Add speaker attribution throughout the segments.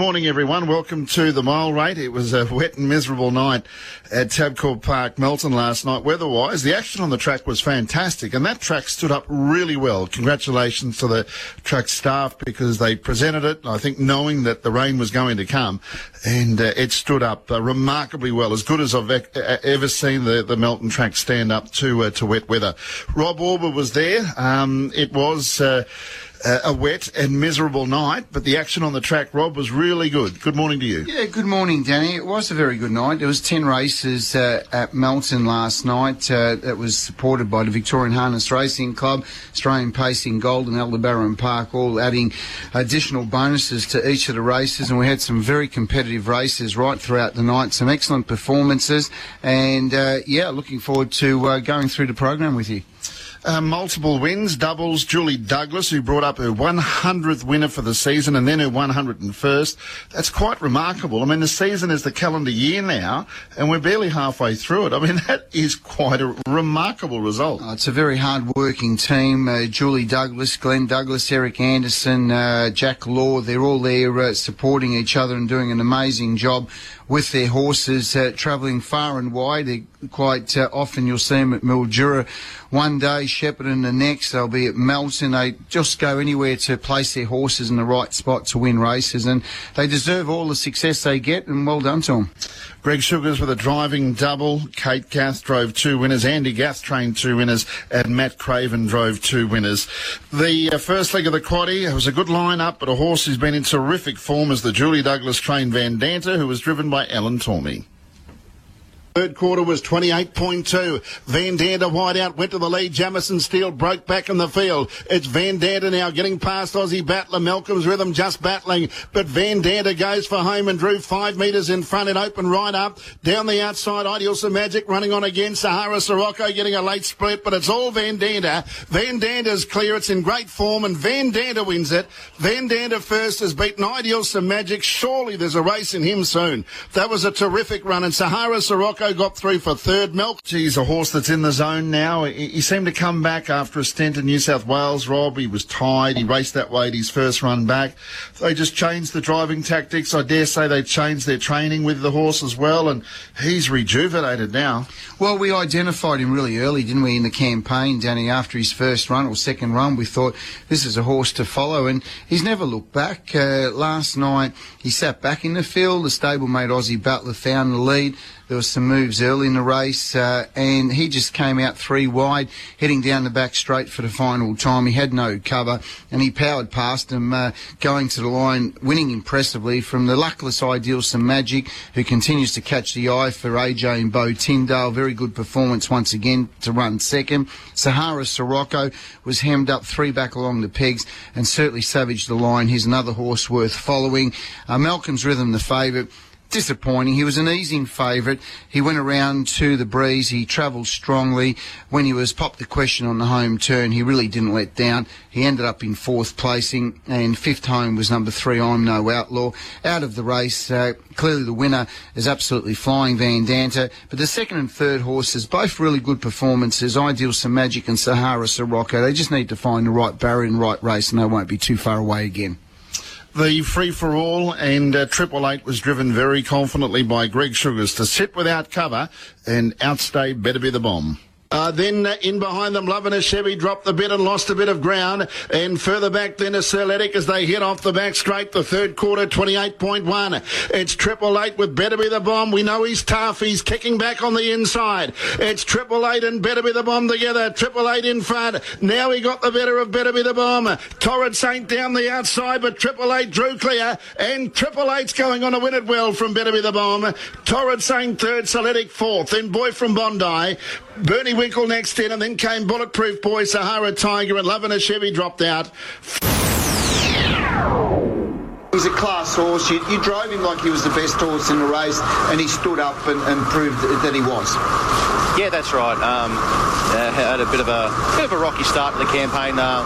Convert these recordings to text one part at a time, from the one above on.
Speaker 1: morning, everyone. Welcome to the mile rate. It was a wet and miserable night at Tabcorp Park, Melton last night. Weather-wise, the action on the track was fantastic, and that track stood up really well. Congratulations to the track staff because they presented it, I think, knowing that the rain was going to come, and uh, it stood up uh, remarkably well, as good as I've e- ever seen the, the Melton track stand up to uh, to wet weather. Rob Auber was there. Um, it was. Uh, a wet and miserable night, but the action on the track, Rob, was really good. Good morning to you.
Speaker 2: Yeah, good morning, Danny. It was a very good night. There was 10 races uh, at Melton last night uh, was supported by the Victorian Harness Racing Club, Australian Pacing Gold and Aldebaran Park, all adding additional bonuses to each of the races. And we had some very competitive races right throughout the night, some excellent performances. And uh, yeah, looking forward to uh, going through the program with you.
Speaker 1: Uh, multiple wins, doubles. Julie Douglas, who brought up her 100th winner for the season and then her 101st. That's quite remarkable. I mean, the season is the calendar year now, and we're barely halfway through it. I mean, that is quite a remarkable result.
Speaker 2: Oh, it's a very hard-working team. Uh, Julie Douglas, Glenn Douglas, Eric Anderson, uh, Jack Law, they're all there uh, supporting each other and doing an amazing job with their horses, uh, travelling far and wide. They're quite uh, often you'll see them at Mildura one day, Shepparton the next. They'll be at Melton. They just go anywhere to place their horses in the right spot to win races, and they deserve all the success they get. And well done to them.
Speaker 1: Greg Sugars with a driving double. Kate Gath drove two winners. Andy Gath trained two winners, and Matt Craven drove two winners. The uh, first leg of the quaddy was a good line-up, but a horse who's been in terrific form is the Julie Douglas trained Van Danta, who was driven by Ellen Tormey. Third quarter was 28.2. Van Danter wide out, went to the lead. Jamison Steele broke back in the field. It's Van Danter now getting past Aussie Battler. Malcolm's Rhythm just battling, but Van Danter goes for home and drew five metres in front and open right up. Down the outside, Ideal Some Magic running on again. Sahara Sirocco getting a late split, but it's all Van Danter. Van Danter's clear. It's in great form and Van Danter wins it. Van Danter first has beaten Ideal Some Magic. Surely there's a race in him soon. That was a terrific run and Sahara Sirocco got through for third. Milk. He's a horse that's in the zone now. He, he, seemed to come back after a stint in New South Wales, Rob. He was tired. He raced that weight his first run back. They just changed the driving tactics. I dare say they changed their training with the horse as well, and he's rejuvenated now.
Speaker 2: Well, we identified him really early, didn't we, in the campaign, Danny, after his first run or second run. We thought this is a horse to follow, and he's never looked back. Uh, last night, he sat back in the field. The stablemate Aussie Battler found the lead. There was some moves early in the race, uh, and he just came out three wide, heading down the back straight for the final time. He had no cover, and he powered past him, uh, going to the line, winning impressively from the luckless Ideal Some Magic, who continues to catch the eye for AJ and Bo Tyndale. Very good performance once again to run second. Sahara Sirocco was hemmed up three back along the pegs and certainly savaged the line. He's another horse worth following. Uh, Malcolm's Rhythm, the favourite disappointing. He was an easing favourite. He went around to the breeze. He travelled strongly. When he was popped the question on the home turn, he really didn't let down. He ended up in fourth placing, and fifth home was number three. I'm no outlaw. Out of the race, uh, clearly the winner is absolutely flying Van Danter. But the second and third horses, both really good performances. Ideal Some Magic and Sahara Sirocco. They just need to find the right barrier and right race, and they won't be too far away again.
Speaker 1: The free for all and uh, Triple Eight was driven very confidently by Greg Sugars to sit without cover and outstay Better Be the Bomb. Uh, then uh, in behind them, Love and a Chevy dropped the bit and lost a bit of ground. And further back then, a Celtic as they hit off the back straight. The third quarter, 28.1. It's Triple Eight with Better Be the Bomb. We know he's tough. He's kicking back on the inside. It's Triple Eight and Better Be the Bomb together. Triple Eight in front. Now he got the better of Better Be the Bomb. Torrid Saint down the outside, but Triple Eight drew clear. And Triple Eight's going on to win it well from Better Be the Bomb. Torrid Saint third, Celtic fourth. Then Boy from Bondi. Bernie Winkle next in, and then came Bulletproof Boy, Sahara Tiger, and Love and a Chevy dropped out.
Speaker 2: He's a class horse. You, you, drove him like he was the best horse in the race, and he stood up and, and proved that he was.
Speaker 3: Yeah, that's right. Um, uh, had a bit of a bit of a rocky start to the campaign uh,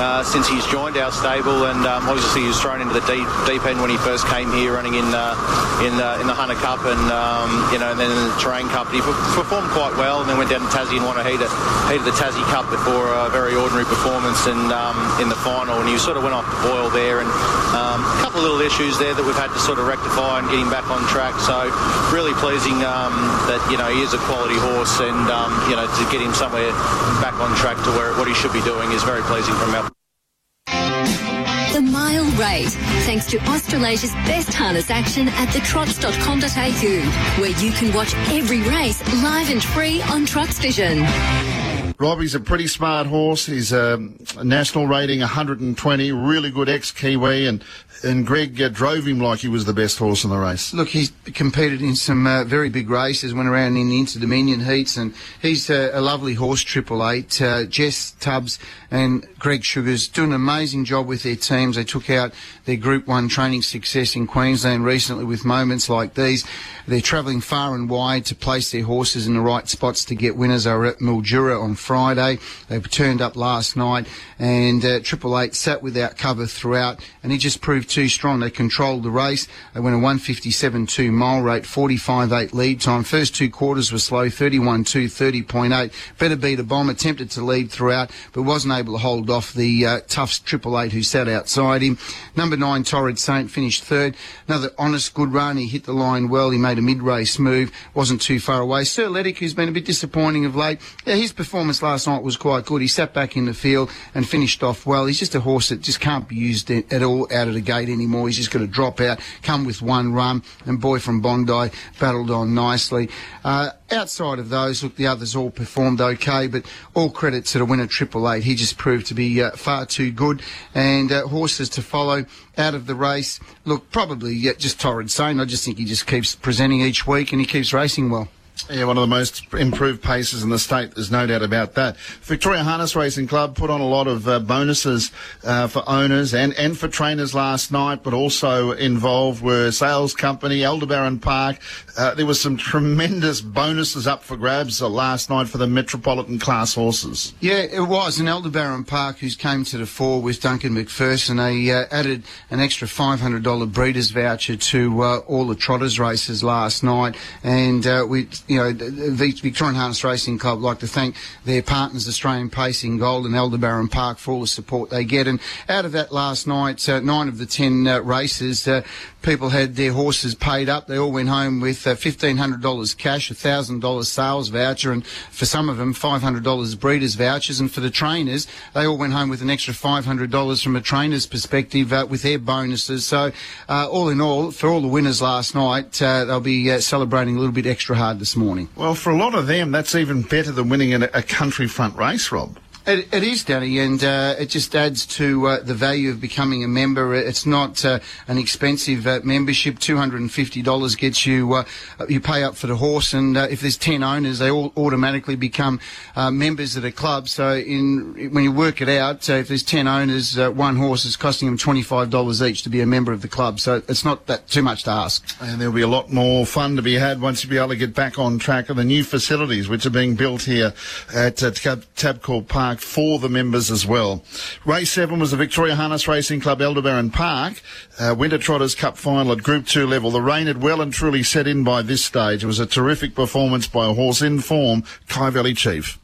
Speaker 3: uh, since he's joined our stable, and um, obviously he was thrown into the deep deep end when he first came here, running in uh, in the in the Hunter Cup, and um, you know, and then in the Terrain Cup. And he performed quite well, and then went down to Tassie and won a heat at, heat of the Tassie Cup before a very ordinary performance in um, in the final, and he sort of went off the boil there, and um, a couple of little issues there that we've had to sort of rectify and get him back on track. So really pleasing um, that you know he is a quality horse, and um, you know to get him somewhere back on track to where what he should be doing is very pleasing from our.
Speaker 4: The Mile Rate, thanks to Australasia's best harness action at thetrots.com.au, where you can watch every race live and free on Trots Vision.
Speaker 1: Robbie's a pretty smart horse. He's a national rating 120, really good ex-Kiwi, and and Greg uh, drove him like he was the best horse in the race.
Speaker 2: Look, he's competed in some uh, very big races, went around in the Inter Dominion heats, and he's uh, a lovely horse, Triple Eight. Uh, Jess Tubbs and Greg Sugars doing an amazing job with their teams. They took out their Group 1 training success in Queensland recently with moments like these. They're travelling far and wide to place their horses in the right spots to get winners. They were at Mildura on Friday. They turned up last night, and uh, Triple Eight sat without cover throughout, and he just proved too strong. They controlled the race. They went a 157.2 mile rate, 45.8 lead time. First two quarters were slow, 31.2, 30.8. Better Be the Bomb. Attempted to lead throughout, but wasn't able to hold off the uh, tough Triple Eight who sat outside him. Number nine, Torrid Saint, finished third. Another honest, good run. He hit the line well. He made a mid-race move. Wasn't too far away. Sir Letic, who's been a bit disappointing of late. Yeah, his performance last night was quite good. He sat back in the field and finished off well. He's just a horse that just can't be used at all out of the gate anymore. He's just going to drop out, come with one run, and Boy from Bondi battled on nicely. Uh, outside of those, look, the others all performed okay, but all credit to the winner Triple Eight. He just proved to be uh, far too good, and uh, horses to follow out of the race. Look, probably yeah, just Torrid Saint. I just think he just keeps presenting each week, and he keeps racing well.
Speaker 1: Yeah, one of the most improved paces in the state. There's no doubt about that. Victoria Harness Racing Club put on a lot of uh, bonuses uh, for owners and, and for trainers last night, but also involved were sales company, Aldebaran Park. Uh, there was some tremendous bonuses up for grabs uh, last night for the Metropolitan class horses.
Speaker 2: Yeah, it was. And Aldebaran Park, who's came to the fore with Duncan McPherson, they uh, added an extra $500 breeders voucher to uh, all the trotters races last night, and we you know, the Victorian Harness Racing Club like to thank their partners, Australian Pacing Gold and Aldebaran Park, for all the support they get. And out of that last night, uh, nine of the ten uh, races, uh, people had their horses paid up. They all went home with uh, $1,500 cash, a $1,000 sales voucher, and for some of them, $500 breeders vouchers. And for the trainers, they all went home with an extra $500 from a trainer's perspective uh, with their bonuses. So, uh, all in all, for all the winners last night, uh, they'll be uh, celebrating a little bit extra hard this morning.
Speaker 1: Well, for a lot of them, that's even better than winning a, a country front race, Rob.
Speaker 2: It, it is, Danny, and uh, it just adds to uh, the value of becoming a member. It's not uh, an expensive uh, membership. Two hundred and fifty dollars gets you. Uh, you pay up for the horse, and uh, if there's ten owners, they all automatically become members of the club. So, in when you work it out, so if there's ten owners, one horse is costing them twenty five dollars each to be a member of the club. So it's not that too much to ask.
Speaker 1: And there'll be a lot more fun to be had once you be able to get back on track of the new facilities which are being built here at Tab- Tabcorp Park. Park for the members as well. Race 7 was the Victoria Harness Racing Club Aldebaran Park uh, Winter Trotters Cup final at Group 2 level. The rain had well and truly set in by this stage. It was a terrific performance by a horse in form, Kyvalley Chief.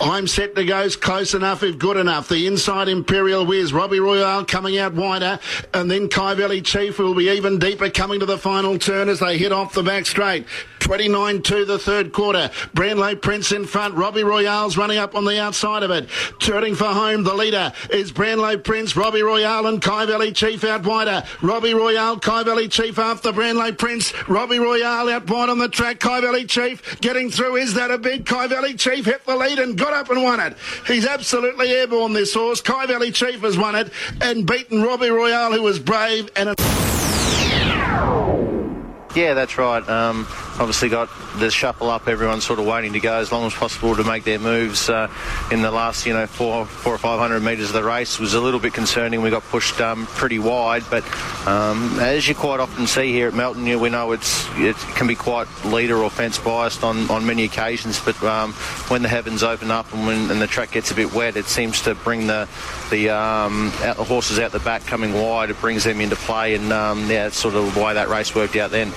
Speaker 1: I'm set to go close enough if good enough. The inside Imperial Wiz, Robbie Royale coming out wider, and then Kyvalley Chief will be even deeper coming to the final turn as they hit off the back straight. 29 to the third quarter. Brownlow Prince in front. Robbie Royale's running up on the outside of it. Turning for home, the leader is Brownlow Prince, Robbie Royale and Kyvalley Chief out wider. Robbie Royale, Kyvalley Chief after Brownlow Prince. Robbie Royale out wide on the track. Kyvalley Chief getting through. Is that a big Kyvalley Chief hit the lead and got up and won it. He's absolutely airborne, this horse. Kyvalley Chief has won it and beaten Robbie Royale, who was brave and...
Speaker 3: Yeah, that's right. Um, obviously got the shuffle up. Everyone's sort of waiting to go as long as possible to make their moves uh, in the last, you know, four, four or five hundred metres of the race. It was a little bit concerning. We got pushed um, pretty wide, but um, as you quite often see here at Melton, you know, we know it's it can be quite leader or fence biased on, on many occasions. But um, when the heavens open up and when and the track gets a bit wet, it seems to bring the the, um, out the horses out the back coming wide. It brings them into play, and um, yeah, it's sort of why that race worked out then.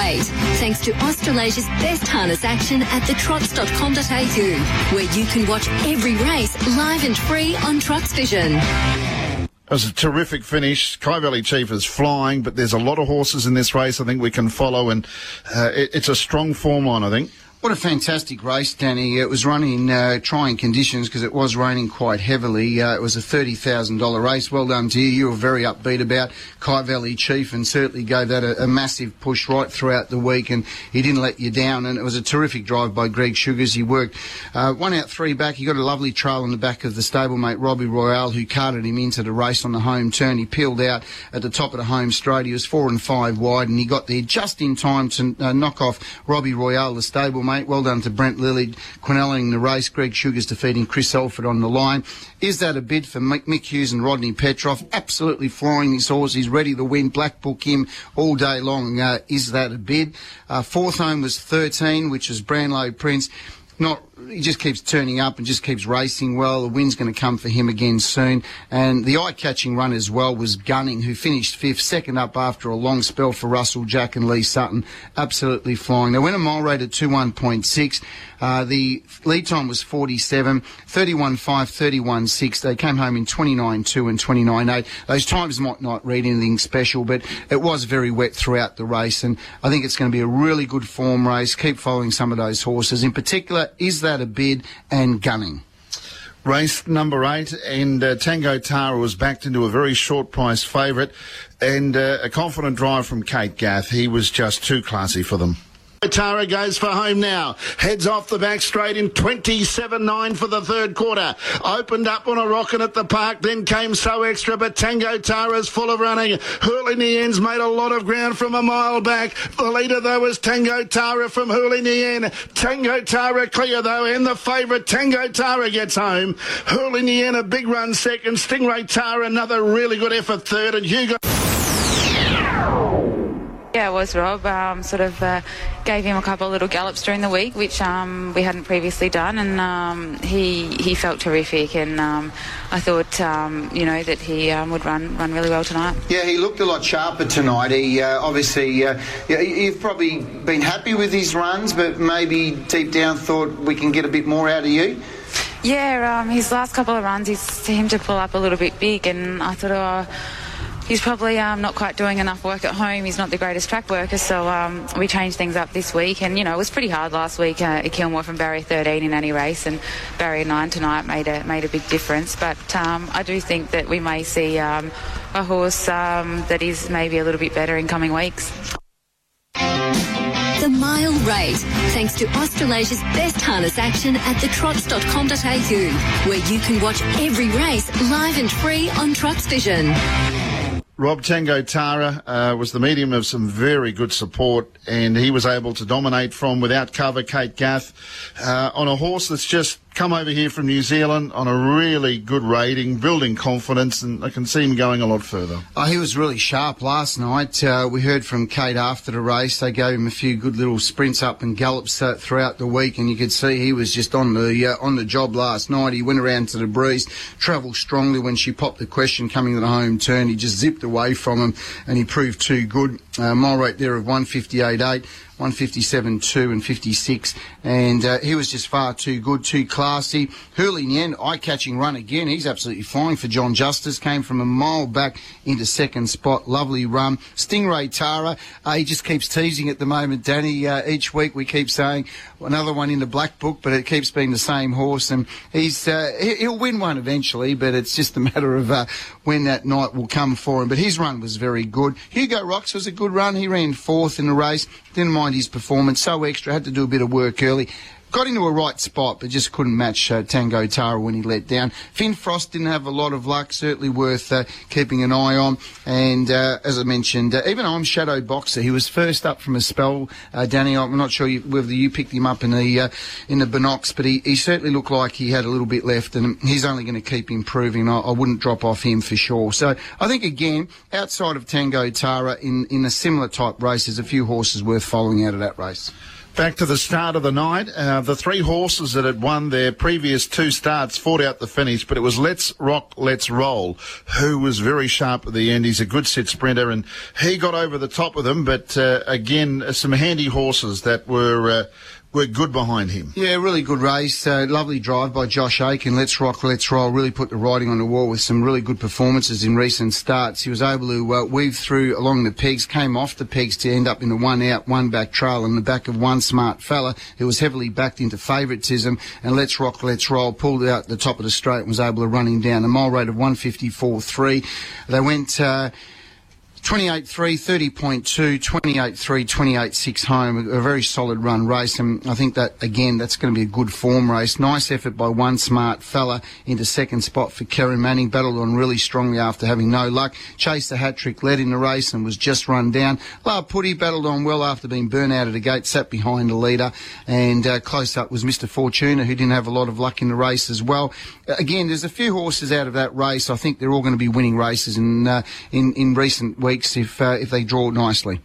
Speaker 4: Thanks to Australasia's best harness action at thetrots.com.au, where you can watch every race live and free on Trots Vision.
Speaker 1: It was a terrific finish. Kyvalley Chief is flying, but there's a lot of horses in this race I think we can follow, and uh, it, it's a strong form line, I think.
Speaker 2: What a fantastic race, Danny. It was run in uh, trying conditions because it was raining quite heavily. Uh, it was a $30,000 race. Well done to you. You were very upbeat about Kyvalley Chief and certainly gave that a, a, massive push right throughout the week and he didn't let you down. And it was a terrific drive by Greg Sugars. He worked uh, one out, three back. He got a lovely trail in the back of the stablemate Robbie Royale who carted him into the race on the home turn. He peeled out at the top of the home straight. He was four and five wide and he got there just in time to uh, knock off Robbie Royale, the stablemate mate. Well done to Brent Lilley, quinelling the race. Greg Sugars defeating Chris Alford on the line. Is that a bid for Mick Hughes and Rodney Petrov? Absolutely flying this horse. He's ready to win. Black Book him all day long. Uh, is that a bid? Uh, fourth home was 13, which is Branlow Prince. Not he just keeps turning up and just keeps racing well. The win's going to come for him again soon. And the eye-catching run as well was Gunning, who finished fifth, second up after a long spell for Russell Jack and Lee Sutton. Absolutely flying. They went a mile rate at 21.6. Uh, the lead time was 47, 31.5, 31.6. They came home in 29 2 and 29.8. Those times might not read anything special, but it was very wet throughout the race. And I think it's going to be a really good form race. Keep following some of those horses. In particular, is that a bed and gunning?
Speaker 1: Race number eight, and uh, Tango Tara was backed into a very short price favourite, and uh, a confident drive from Kate Gath. He was just too classy for them. Tara goes for home now. Heads off the back straight in 27-9 for the third quarter. Opened up on a rocket at the park, then came so extra, but Tango Tara's full of running. Hurley Nien's made a lot of ground from a mile back. The leader, though, was Tango Tara from Hurley Nien. Tango Tara clear, though, and the favourite, Tango Tara gets home. Hurley Nien a big run second. Stingray Tara another really good effort third, and Hugo.
Speaker 5: Yeah, it was Rob. Um, sort of uh, gave him a couple of little gallops during the week, which um, we hadn't previously done, and um, he he felt terrific. And um, I thought, um, you know, that he um, would run run really well tonight.
Speaker 2: Yeah, he looked a lot sharper tonight. He uh, obviously, uh, you've probably been happy with his runs, but maybe deep down thought we can get a bit more out of you.
Speaker 5: Yeah, his last couple of runs, he seemed to pull up a little bit big, and I thought, oh he's probably um, not quite doing enough work at home. He's not the greatest track worker, so um, we changed things up this week. And you know, it was pretty hard last week uh, at Kilmore from barrier 13 in any race, and barrier 9 tonight made a made a big difference. But um, I do think that we may see um, a horse um, that is maybe a little bit better in coming weeks.
Speaker 4: The Mile Rate, thanks to Australasia's best harness action at thetrots.com.au, where you can watch every race live and free on Trots Vision.
Speaker 1: Rob Tango Tara uh, was the medium of some very good support, and he was able to dominate from without cover Kate Gath uh, on a horse that's just come over here from New Zealand on a really good rating, building confidence, and I can see him going a lot further.
Speaker 2: Oh, he was really sharp last night. Uh, we heard from Kate after the race. They gave him a few good little sprints up and gallops uh, throughout the week, and you could see he was just on the uh, on the job last night. He went around to the breeze, travelled strongly when she popped the question coming to the home turn. He just zipped away from him, and he proved too good. Uh, mile rate there of 158.8. 157, 2 and 56. And uh, he was just far too good, too classy. Hurley Nien, eye-catching run again. He's absolutely flying for John Justice. Came from a mile back into second spot. Lovely run. Stingray Tara, uh, he just keeps teasing at the moment, Danny. Uh, each week we keep saying another one in the black book, but it keeps being the same horse. And he's uh, he'll win one eventually, but it's just a matter of uh, when that night will come for him. But his run was very good. Hugo Rocks was a good run. He ran fourth in the race. Didn't mind his performance. So extra. Had to do a bit of work early. Got into a right spot, but just couldn't match uh, Tango Tara when he let down. Finn Frost didn't have a lot of luck, certainly worth uh, keeping an eye on. And uh, as I mentioned, uh, even I'm Shadow Boxer. He was first up from a spell, uh, Danny. I'm not sure you, whether you picked him up in the uh, in the binocs, but he, he certainly looked like he had a little bit left, and he's only going to keep improving. I, I wouldn't drop off him for sure. So I think again, outside of Tango Tara, in in a similar type race, there's a few horses worth following out of that race.
Speaker 1: Back to the start of the night, uh, the three horses that had won their previous two starts fought out the finish, but it was Let's Rock, Let's Roll, who was very sharp at the end. He's a good set sprinter, and he got over the top of them. But uh, again, some handy horses that were uh, were good behind him.
Speaker 2: Yeah, really good race. Uh, lovely drive by Josh Aiken. Let's rock, let's roll. Really put the writing on the wall with some really good performances in recent starts. He was able to uh, weave through along the pegs, came off the pegs to end up in the one out, one back trail on the back of one smart fella who was heavily backed into favouritism. And let's rock, let's roll. Pulled out the top of the straight and was able to run him down. A mile rate of 154.3. They went. Uh, 28 3, 30.2, 28 3, 28 6 home. A very solid run race. And I think that, again, that's going to be a good form race. Nice effort by one smart fella into second spot for Karen Manning. Battled on really strongly after having no luck. Chased the hat trick, led in the race and was just run down. La Putty battled on well after being burnt out at the gate, sat behind the leader. And uh, close up was Mr. Fortuna, who didn't have a lot of luck in the race as well. Again, there's a few horses out of that race. I think they're all going to be winning races in, uh, in, in recent weeks weeks if uh, if they draw nicely.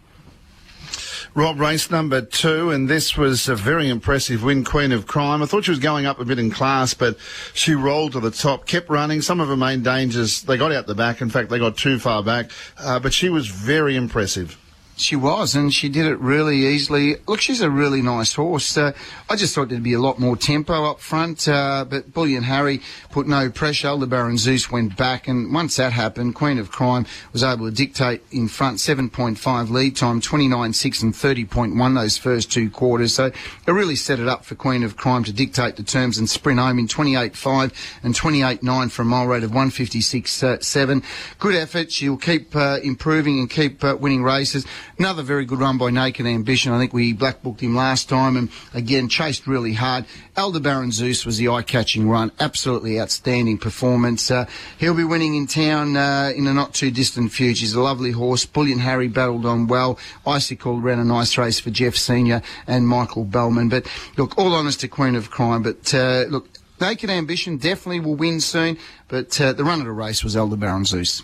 Speaker 1: Rob, race number two, and this was a very impressive win, Queen of Crime. I thought she was going up a bit in class, but she rolled to the top, kept running. Some of her main dangers, they got out the back. In fact, they got too far back, uh, but she was very impressive.
Speaker 2: She was, and she did it really easily. Look, she's a really nice horse. Uh, I just thought there'd be a lot more tempo up front, uh, but Bullion Harry put no pressure. Aldebaran Zeus went back, and once that happened, Queen of Crime was able to dictate in front 7.5 lead time, 29.6 and 30.1 those first two quarters. So it really set it up for Queen of Crime to dictate the terms and sprint home in 28.5 and 28.9 for a mile rate of 156.7. Uh, Good effort. She'll keep uh, improving and keep uh, winning races. Another very good run by Naked Ambition. I think we black booked him last time and again chased really hard. Aldebaran Zeus was the eye-catching run. Absolutely outstanding performance. Uh, he'll be winning in town uh, in a not too distant future. He's a lovely horse. Bullion Harry battled on well. Icicle ran a nice race for Jeff Senior and Michael Bellman. But look, all honest to Queen of Crime. But uh, look, Naked Ambition definitely will win soon. But uh, the run of the race was Aldebaran Zeus.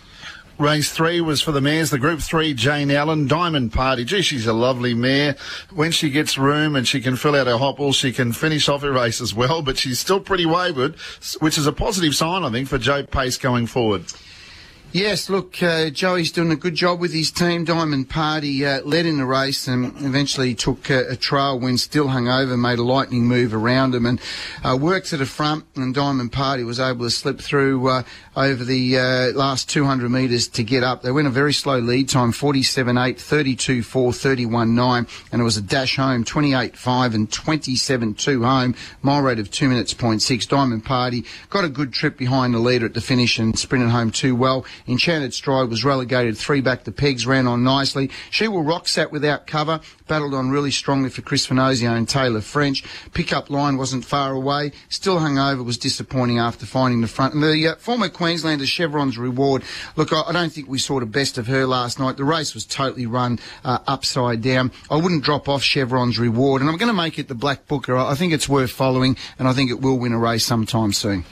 Speaker 1: Race three was for the mares. The Group Three, Jane Allen, Diamond Party. Gee, she's a lovely mare. When she gets room and she can fill out her hopple, she can finish off her race as well. But she's still pretty wayward, which is a positive sign, I think, for Joe Pace going forward.
Speaker 2: Yes, look, uh, Joey's doing a good job with his team. Diamond Party uh, led in the race and eventually took uh, a trail when still hung over, made a lightning move around him and uh, worked to the front. And Diamond Party was able to slip through uh, over the uh, last 200 metres to get up. They went a very slow lead time, 47.8, 32.4, 31.9, and it was a dash home, 28.5 and 27.2 home, mile rate of 2 minutes, 0.6. Diamond Party got a good trip behind the leader at the finish and sprinted home too well. Enchanted Stride was relegated three back. The pegs ran on nicely. She will rock sat without cover. Battled on really strongly for Chris Finozio and Taylor French. Pickup line wasn't far away. Still hung over. Was disappointing after finding the front. And the uh, former Queenslander Chevron's reward. Look, I, I, don't think we saw the best of her last night. The race was totally run uh, upside down. I wouldn't drop off Chevron's reward. And I'm going to make it the Black Booker. I think it's worth following and I think it will win a race sometime soon.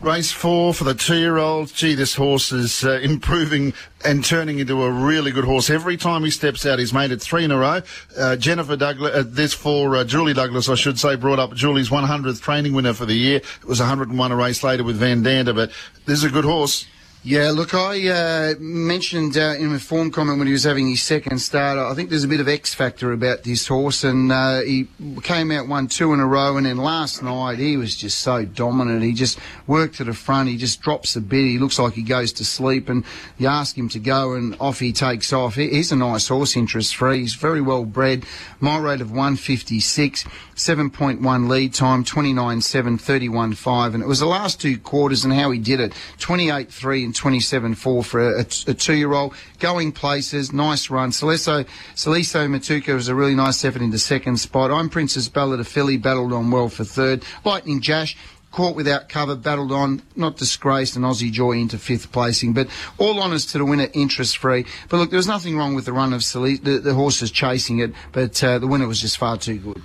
Speaker 1: Race four for the two-year-olds. Gee, this horse is uh, improving and turning into a really good horse. Every time he steps out, he's made it three in a row. Uh, Jennifer Douglas, uh, this for uh, Julie Douglas, I should say, brought up Julie's 100th training winner for the year. It was 101 a race later with Van Dander, but this is a good horse.
Speaker 2: Yeah, look, I uh, mentioned uh, in a form comment when he was having his second start, I think there's a bit of X factor about this horse, and uh, he came out one two in a row, and then last night he was just so dominant. He just worked to the front, he just drops a bit, he looks like he goes to sleep, and you ask him to go, and off he takes off. He's a nice horse, interest free. He's very well bred. My rate of 156, 7.1 lead time, 29.7, 31.5, and it was the last two quarters and how he did it 28.3 and 27-4 for a, a, a two-year-old. Going places, nice run. Celeso, Celiso Matuka was a really nice effort into second spot. I'm Princess Bella, the filly, battled on well for third. Lightning Jash, caught without cover, battled on, not disgraced, and Aussie Joy into fifth placing. But all honours to the winner, interest free. But look, there was nothing wrong with the run of Celiso, the, the horses chasing it, but uh, the winner was just far too good.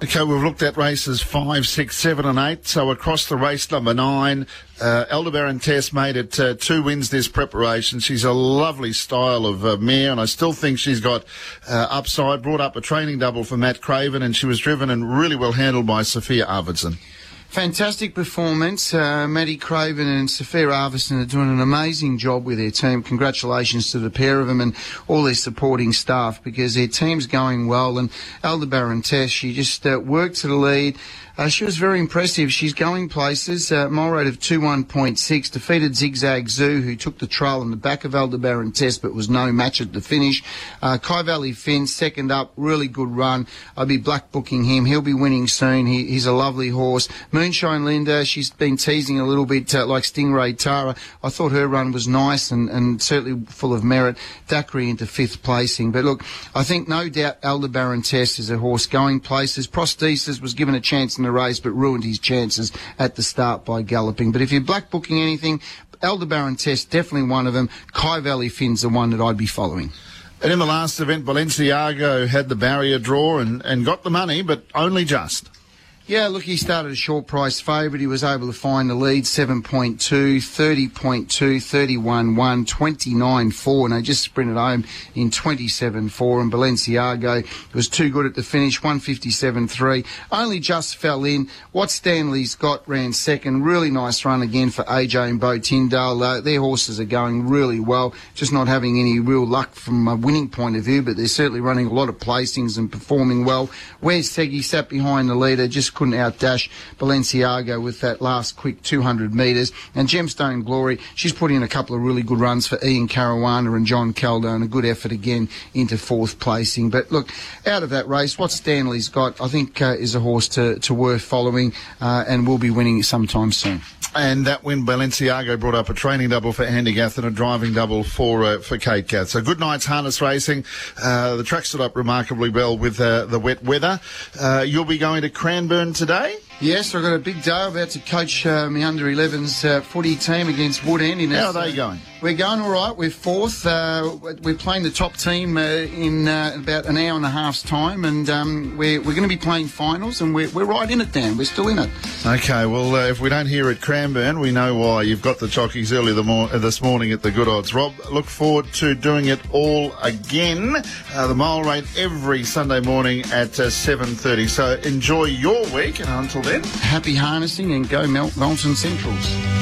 Speaker 1: Okay, we've looked at races five, six, seven, and eight. So across the race number nine, uh, Aldebaran Tess made it uh, two wins this preparation. She's a lovely style of uh, mare, and I still think she's got uh, upside. Brought up a training double for Matt Craven, and she was driven and really well handled by Sophia Arvidsson.
Speaker 2: Fantastic performance. Uh, Maddie Craven and Sophia Arvidsson are doing an amazing job with their team. Congratulations to the pair of them and all their supporting staff because their team's going well. And Aldebaran Tess, she just uh, worked to the lead. Uh, she was very impressive. She's going places. Uh, mile rate of 2-1.6. Defeated Zigzag Zoo, who took the trail on the back of Aldebaran Tess, but was no match at the finish. Uh, Kyvalley Finn, second up. Really good run. I'll be black booking him. He'll be winning soon. He, he's a lovely horse. Moonshine Linda, she's been teasing a little bit uh, like Stingray Tara. I thought her run was nice and, and certainly full of merit. Daiquiri into fifth placing. But look, I think no doubt Aldebaran Tess is a horse going places. Prosthesis was given a chance in the race but ruined his chances at the start by galloping. But if you're black booking anything, Aldebaran Tess definitely one of them. Kyvalley Finn's the one that I'd be following.
Speaker 1: And in the last event, Balenciago had the barrier draw and, and got the money, but only just.
Speaker 2: Yeah, look, he started a short price favourite. He was able to find the lead 7.2, 30.2, 31 1, 29 4, and they just sprinted home in 27 4. And Balenciago was too good at the finish, 157 3. Only just fell in. What Stanley's got ran second. Really nice run again for AJ and Bo Tyndale. Uh, their horses are going really well, just not having any real luck from a winning point of view, but they're certainly running a lot of placings and performing well. Where's Segi sat behind the leader, just couldn't outdash Balenciago with that last quick 200 metres. And Gemstone Glory, she's put in a couple of really good runs for Ian Caruana and John Caldo and a good effort again into fourth placing. But look, out of that race, what Stanley's got, I think, uh, is a horse to, to worth following uh, and will be winning sometime soon.
Speaker 1: And that win, Balenciago brought up a training double for Andy Gath and a driving double for uh, for Kate Gath. So good night's harness racing. Uh, the track stood up remarkably well with uh, the wet weather. Uh, you'll be going to Cranbourne today.
Speaker 2: Yes, I've got a big day. I'm about to coach uh, my under 11s uh, footy team against Woodend. In
Speaker 1: How are they going?
Speaker 2: We're going all right. We're fourth. Uh, we're playing the top team uh, in uh, about an hour and a half's time, and um, we're, we're going to be playing finals, and we're, we're right in it, Dan. We're still in it.
Speaker 1: Okay, well, uh, if we don't hear at Cranbourne, we know why. You've got the chockies early the mor- this morning at the good odds. Rob, look forward to doing it all again. the mile rate every Sunday morning at 7.30. So enjoy your week, and until then...
Speaker 2: Happy harnessing and go Mel- Melton Centrals.